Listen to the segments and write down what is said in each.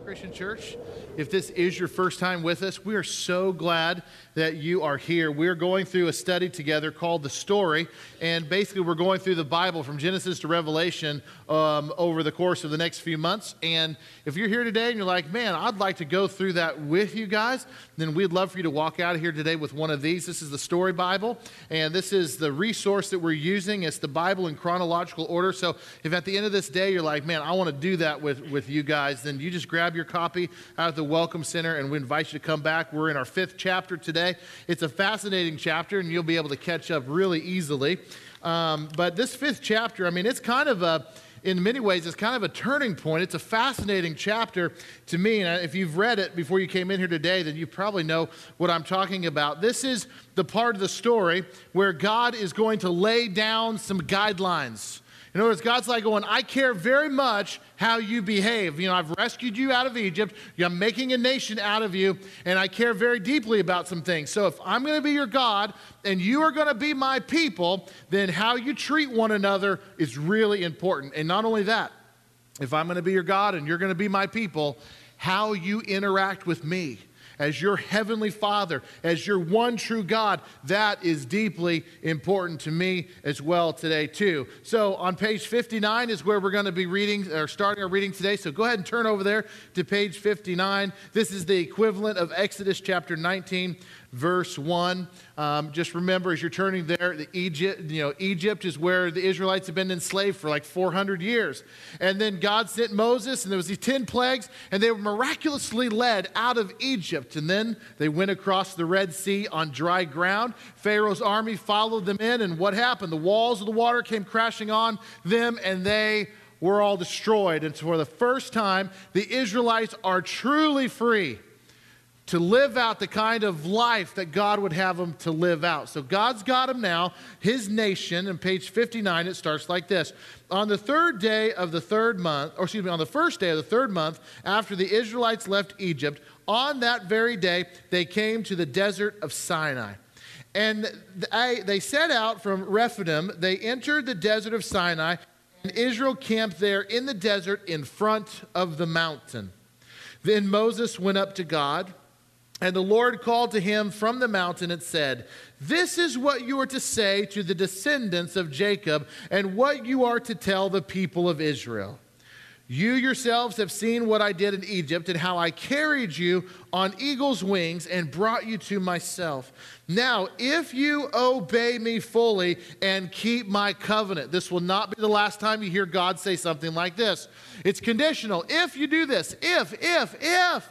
Christian Church. If this is your first time with us, we are so glad that you are here. We're going through a study together called The Story, and basically, we're going through the Bible from Genesis to Revelation um, over the course of the next few months. And if you're here today and you're like, man, I'd like to go through that with you guys, then we'd love for you to walk out of here today with one of these. This is the Story Bible, and this is the resource that we're using. It's the Bible in chronological order. So if at the end of this day you're like, man, I want to do that with, with you guys, then you just grab your copy out of the Welcome Center, and we invite you to come back. We're in our fifth chapter today. It's a fascinating chapter, and you'll be able to catch up really easily. Um, but this fifth chapter, I mean, it's kind of a in many ways, it's kind of a turning point. It's a fascinating chapter to me. And if you've read it before you came in here today, then you probably know what I'm talking about. This is the part of the story where God is going to lay down some guidelines in other words, God's like going, I care very much how you behave. You know, I've rescued you out of Egypt. I'm making a nation out of you, and I care very deeply about some things. So if I'm going to be your God and you are going to be my people, then how you treat one another is really important. And not only that, if I'm going to be your God and you're going to be my people, how you interact with me as your heavenly Father, as your one true God, that is deeply important to me as well today, too. So on page 59 is where we're going to be reading or starting our reading today. So go ahead and turn over there to page 59. This is the equivalent of Exodus chapter 19 verse 1. Um, just remember as you're turning there, the Egypt, you know, Egypt is where the Israelites have been enslaved for like 400 years. And then God sent Moses, and there was these 10 plagues, and they were miraculously led out of Egypt. And then they went across the Red Sea on dry ground. Pharaoh's army followed them in, and what happened? The walls of the water came crashing on them, and they were all destroyed. And so for the first time, the Israelites are truly free to live out the kind of life that God would have them to live out. So God's got them now, his nation, and page 59, it starts like this. On the third day of the third month, or excuse me, on the first day of the third month, after the Israelites left Egypt, on that very day, they came to the desert of Sinai. And they set out from Rephidim, they entered the desert of Sinai, and Israel camped there in the desert in front of the mountain. Then Moses went up to God and the Lord called to him from the mountain and said, This is what you are to say to the descendants of Jacob, and what you are to tell the people of Israel. You yourselves have seen what I did in Egypt, and how I carried you on eagle's wings and brought you to myself. Now, if you obey me fully and keep my covenant, this will not be the last time you hear God say something like this. It's conditional. If you do this, if, if, if,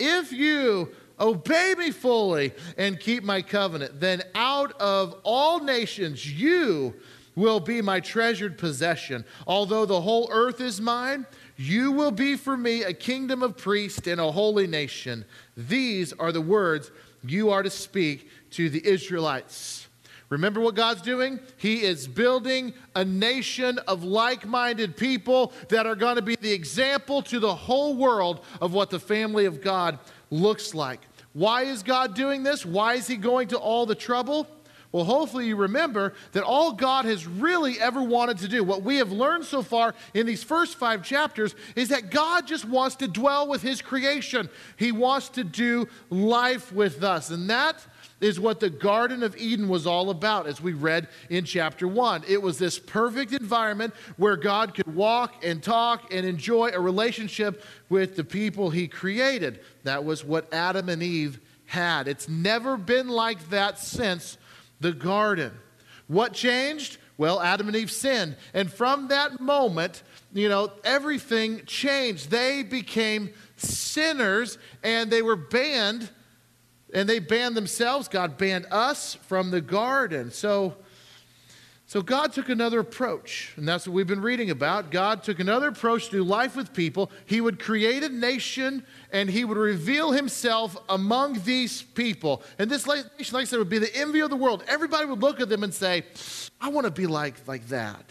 if you Obey me fully and keep my covenant. Then out of all nations, you will be my treasured possession. Although the whole earth is mine, you will be for me a kingdom of priests and a holy nation. These are the words you are to speak to the Israelites. Remember what God's doing? He is building a nation of like minded people that are going to be the example to the whole world of what the family of God looks like. Why is God doing this? Why is He going to all the trouble? Well, hopefully, you remember that all God has really ever wanted to do, what we have learned so far in these first five chapters, is that God just wants to dwell with His creation. He wants to do life with us. And that is what the Garden of Eden was all about, as we read in chapter 1. It was this perfect environment where God could walk and talk and enjoy a relationship with the people He created. That was what Adam and Eve had. It's never been like that since the garden. What changed? Well, Adam and Eve sinned. And from that moment, you know, everything changed. They became sinners and they were banned and they banned themselves. God banned us from the garden. So, so God took another approach, and that's what we've been reading about. God took another approach to life with people. He would create a nation and he would reveal himself among these people. And this nation, like I said, would be the envy of the world. Everybody would look at them and say, I want to be like, like that.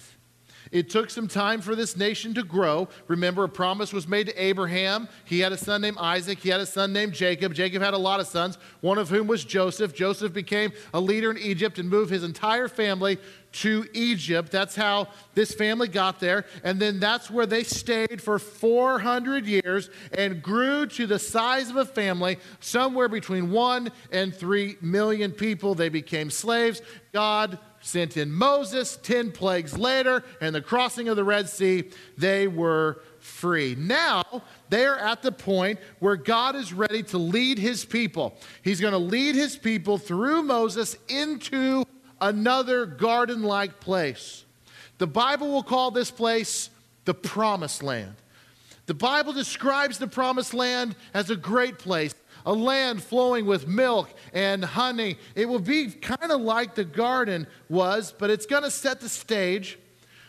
It took some time for this nation to grow. Remember, a promise was made to Abraham. He had a son named Isaac. He had a son named Jacob. Jacob had a lot of sons, one of whom was Joseph. Joseph became a leader in Egypt and moved his entire family to Egypt. That's how this family got there. And then that's where they stayed for 400 years and grew to the size of a family, somewhere between one and three million people. They became slaves. God sent in Moses 10 plagues later, and the crossing of the Red Sea, they were free. Now, they're at the point where God is ready to lead his people. He's going to lead his people through Moses into another garden like place. The Bible will call this place the promised land. The Bible describes the promised land as a great place, a land flowing with milk and honey. It will be kind of like the garden was, but it's going to set the stage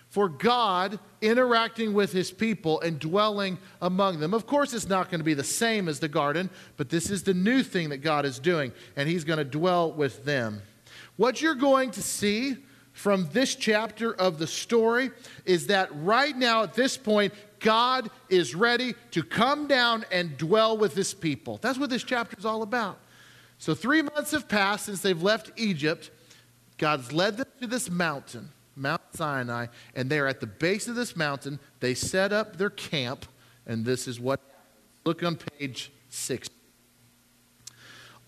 for God interacting with his people and dwelling among them. Of course, it's not going to be the same as the garden, but this is the new thing that God is doing, and he's going to dwell with them. What you're going to see from this chapter of the story is that right now, at this point, God is ready to come down and dwell with his people. That's what this chapter is all about. So, three months have passed since they've left Egypt. God's led them to this mountain, Mount Sinai, and they're at the base of this mountain. They set up their camp, and this is what. Look on page six.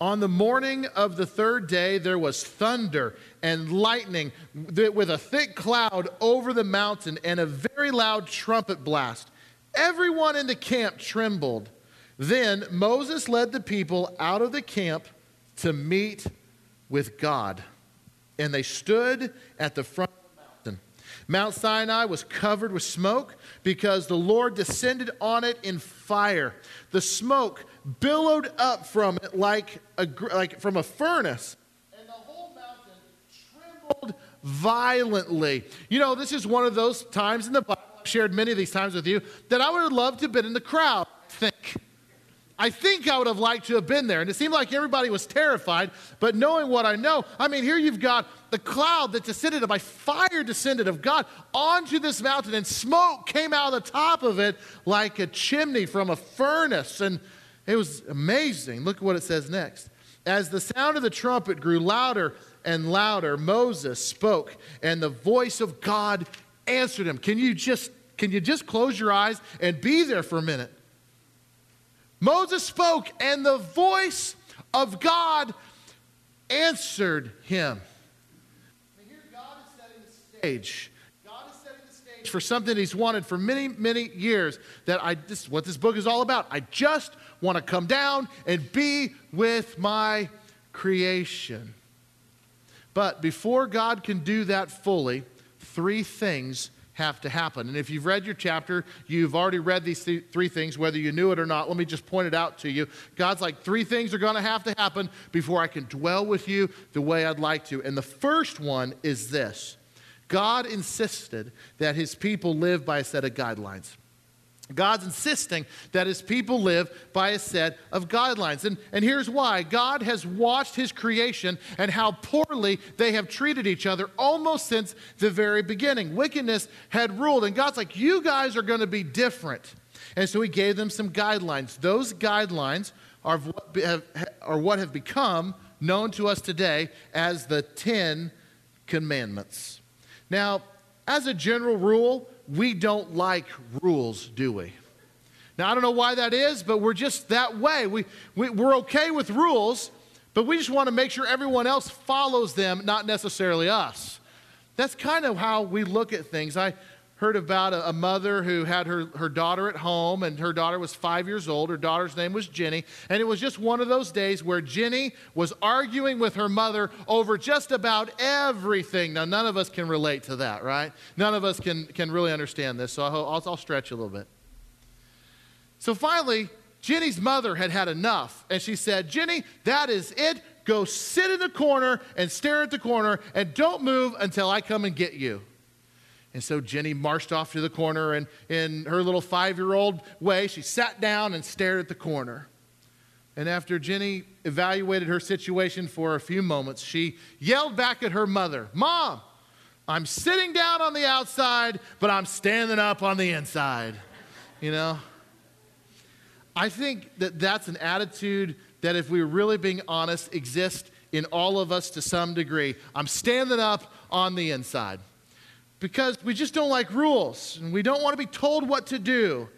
On the morning of the third day, there was thunder and lightning with a thick cloud over the mountain and a very loud trumpet blast. Everyone in the camp trembled. Then Moses led the people out of the camp to meet with God. And they stood at the front Mount Sinai was covered with smoke because the Lord descended on it in fire. The smoke billowed up from it like, a, like from a furnace, and the whole mountain trembled violently. You know, this is one of those times in the Bible, I've shared many of these times with you, that I would have loved to have been in the crowd, think. I think I would have liked to have been there. And it seemed like everybody was terrified. But knowing what I know, I mean, here you've got the cloud that descended by fire descended of God onto this mountain, and smoke came out of the top of it like a chimney from a furnace. And it was amazing. Look at what it says next. As the sound of the trumpet grew louder and louder, Moses spoke, and the voice of God answered him. Can you just can you just close your eyes and be there for a minute? Moses spoke, and the voice of God answered him. here God is setting the stage. God is setting the stage for something He's wanted for many, many years. That I this is what this book is all about. I just want to come down and be with my creation. But before God can do that fully, three things have to happen. And if you've read your chapter, you've already read these th- three things, whether you knew it or not. Let me just point it out to you. God's like, three things are going to have to happen before I can dwell with you the way I'd like to. And the first one is this God insisted that his people live by a set of guidelines. God's insisting that his people live by a set of guidelines. And, and here's why God has watched his creation and how poorly they have treated each other almost since the very beginning. Wickedness had ruled, and God's like, You guys are going to be different. And so he gave them some guidelines. Those guidelines are what have, are what have become known to us today as the Ten Commandments. Now, as a general rule, we don't like rules, do we? Now, I don't know why that is, but we're just that way. We, we, we're okay with rules, but we just want to make sure everyone else follows them, not necessarily us. That's kind of how we look at things. I, heard about a, mother who had her, her daughter at home, and her daughter was five years old. Her daughter's name was Jenny. And it was just one of those days where Jenny was arguing with her mother over just about everything. Now, none of us can relate to that, right? None of us can, can really understand this, so I'll, I'll, I'll stretch a little bit. So finally, Jenny's mother had had enough, and she said, Jenny, that is it. Go sit in the corner and stare at the corner, and don't move until I come and get you. And so Jenny marched off to the corner, and in her little five year old way, she sat down and stared at the corner. And after Jenny evaluated her situation for a few moments, she yelled back at her mother, Mom, I'm sitting down on the outside, but I'm standing up on the inside. You know? I think that that's an attitude that, if we're really being honest, exists in all of us to some degree. I'm standing up on the inside because we just don't like rules and we don't want to be told what to do.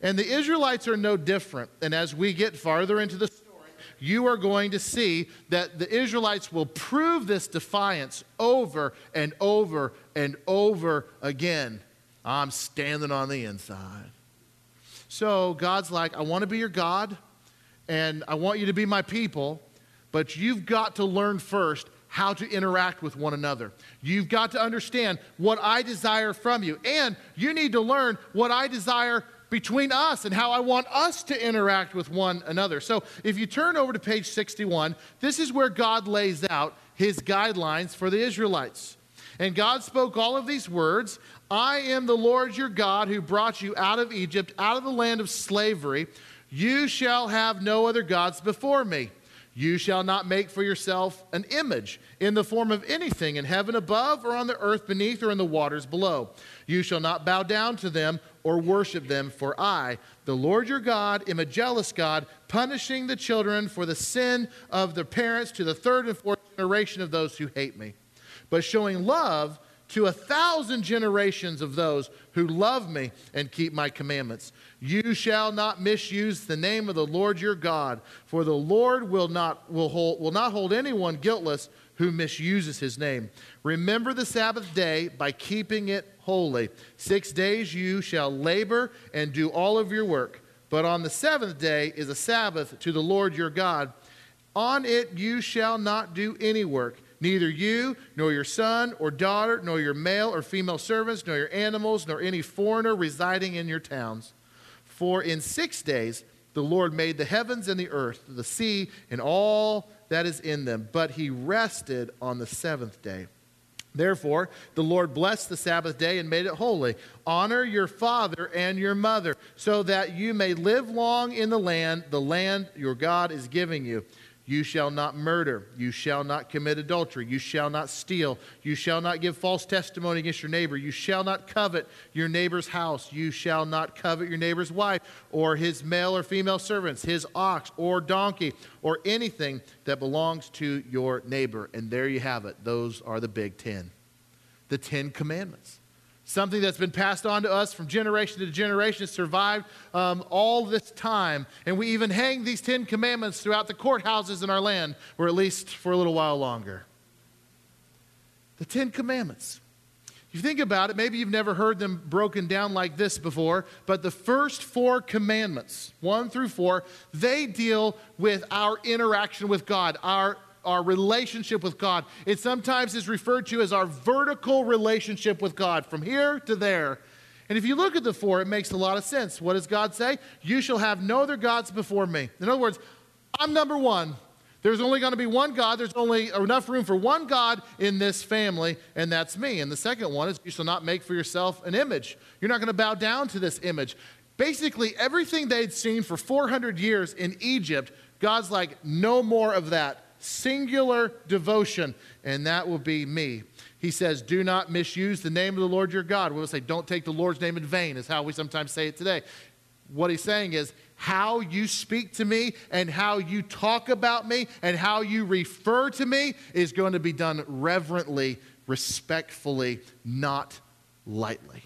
And the Israelites are no different. And as we get farther into the story, you are going to see that the Israelites will prove this defiance over and over and over again. I'm standing on the inside. So God's like, I want to be your God, and I want you to be my people, but you've got to learn first how to interact with one another. You've got to understand what I desire from you, and you need to learn what I desire between us and how I want us to interact with one another. So if you turn over to page 61, this is where God lays out his guidelines for the Israelites. And God spoke all of these words I am the Lord your God who brought you out of Egypt, out of the land of slavery. You shall have no other gods before me. You shall not make for yourself an image in the form of anything in heaven above, or on the earth beneath, or in the waters below. You shall not bow down to them or worship them, for I, the Lord your God, am a jealous God, punishing the children for the sin of their parents to the third and fourth generation of those who hate me, but showing love to a thousand generations of those who love me and keep my commandments. You shall not misuse the name of the Lord your God, for the Lord will not, will hold, will not hold anyone guiltless who misuses his name. Remember the Sabbath day by keeping it holy. Six days you shall labor and do all of your work, but on the seventh day is a Sabbath to the Lord your God. On it you shall not do any work Neither you, nor your son or daughter, nor your male or female servants, nor your animals, nor any foreigner residing in your towns. For in six days the Lord made the heavens and the earth, the sea, and all that is in them. But he rested on the seventh day. Therefore, the Lord blessed the Sabbath day and made it holy. Honor your father and your mother, so that you may live long in the land, the land your God is giving you. You shall not murder. You shall not commit adultery. You shall not steal. You shall not give false testimony against your neighbor. You shall not covet your neighbor's house. You shall not covet your neighbor's wife or his male or female servants, his ox or donkey, or anything that belongs to your neighbor. And there you have it. Those are the big ten. The Ten Commandments something that's been passed on to us from generation to generation, survived um, all this time. And we even hang these Ten Commandments throughout the courthouses in our land, or at least for a little while longer. The Ten Commandments. If you think about it, maybe you've never heard them broken down like this before, but the first four commandments, one through four, they deal with our interaction with God, our our relationship with God. It sometimes is referred to as our vertical relationship with God, from here to there. And if you look at the four, it makes a lot of sense. What does God say? You shall have no other gods before me. In other words, I'm number one. There's only going to be one God. There's only enough room for one God in this family, and that's me. And the second one is you shall not make for yourself an image. You're not going to bow down to this image. Basically, everything they'd seen for 400 years in Egypt, God's like, no more of that singular devotion, and that will be me. He says, Do not misuse the name of the Lord your God. We will say, Don't take the Lord's name in vain, is how we sometimes say it today. What he's saying is, how you speak to me and how you talk about me and how you refer to me is going to be done reverently, respectfully, not lightly.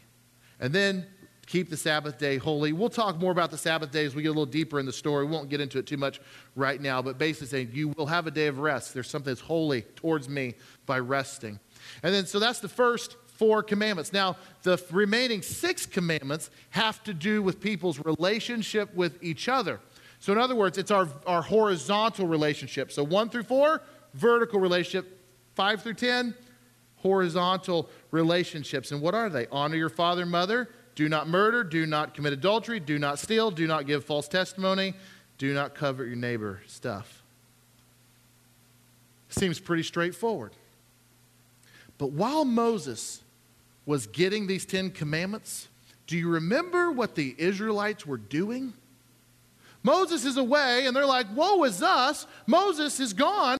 And then keep the Sabbath day holy. We'll talk more about the Sabbath day as we get a little deeper in the story. We won't get into it too much right now, but basically saying you will have a day of rest. There's something that's holy towards me by resting. And then, so that's the first four commandments. Now, the remaining six commandments have to do with people's relationship with each other. So, in other words, it's our, our horizontal relationship. So, one through four, vertical relationship. Five through ten, horizontal relationships. And what are they? Honor your father and mother do not murder, do not commit adultery, do not steal, do not give false testimony, do not covet your neighbor stuff. Seems pretty straightforward. But while Moses was getting these Ten Commandments, do you remember what the Israelites were doing? Moses is away, and they're like, Woe is us. Moses is gone.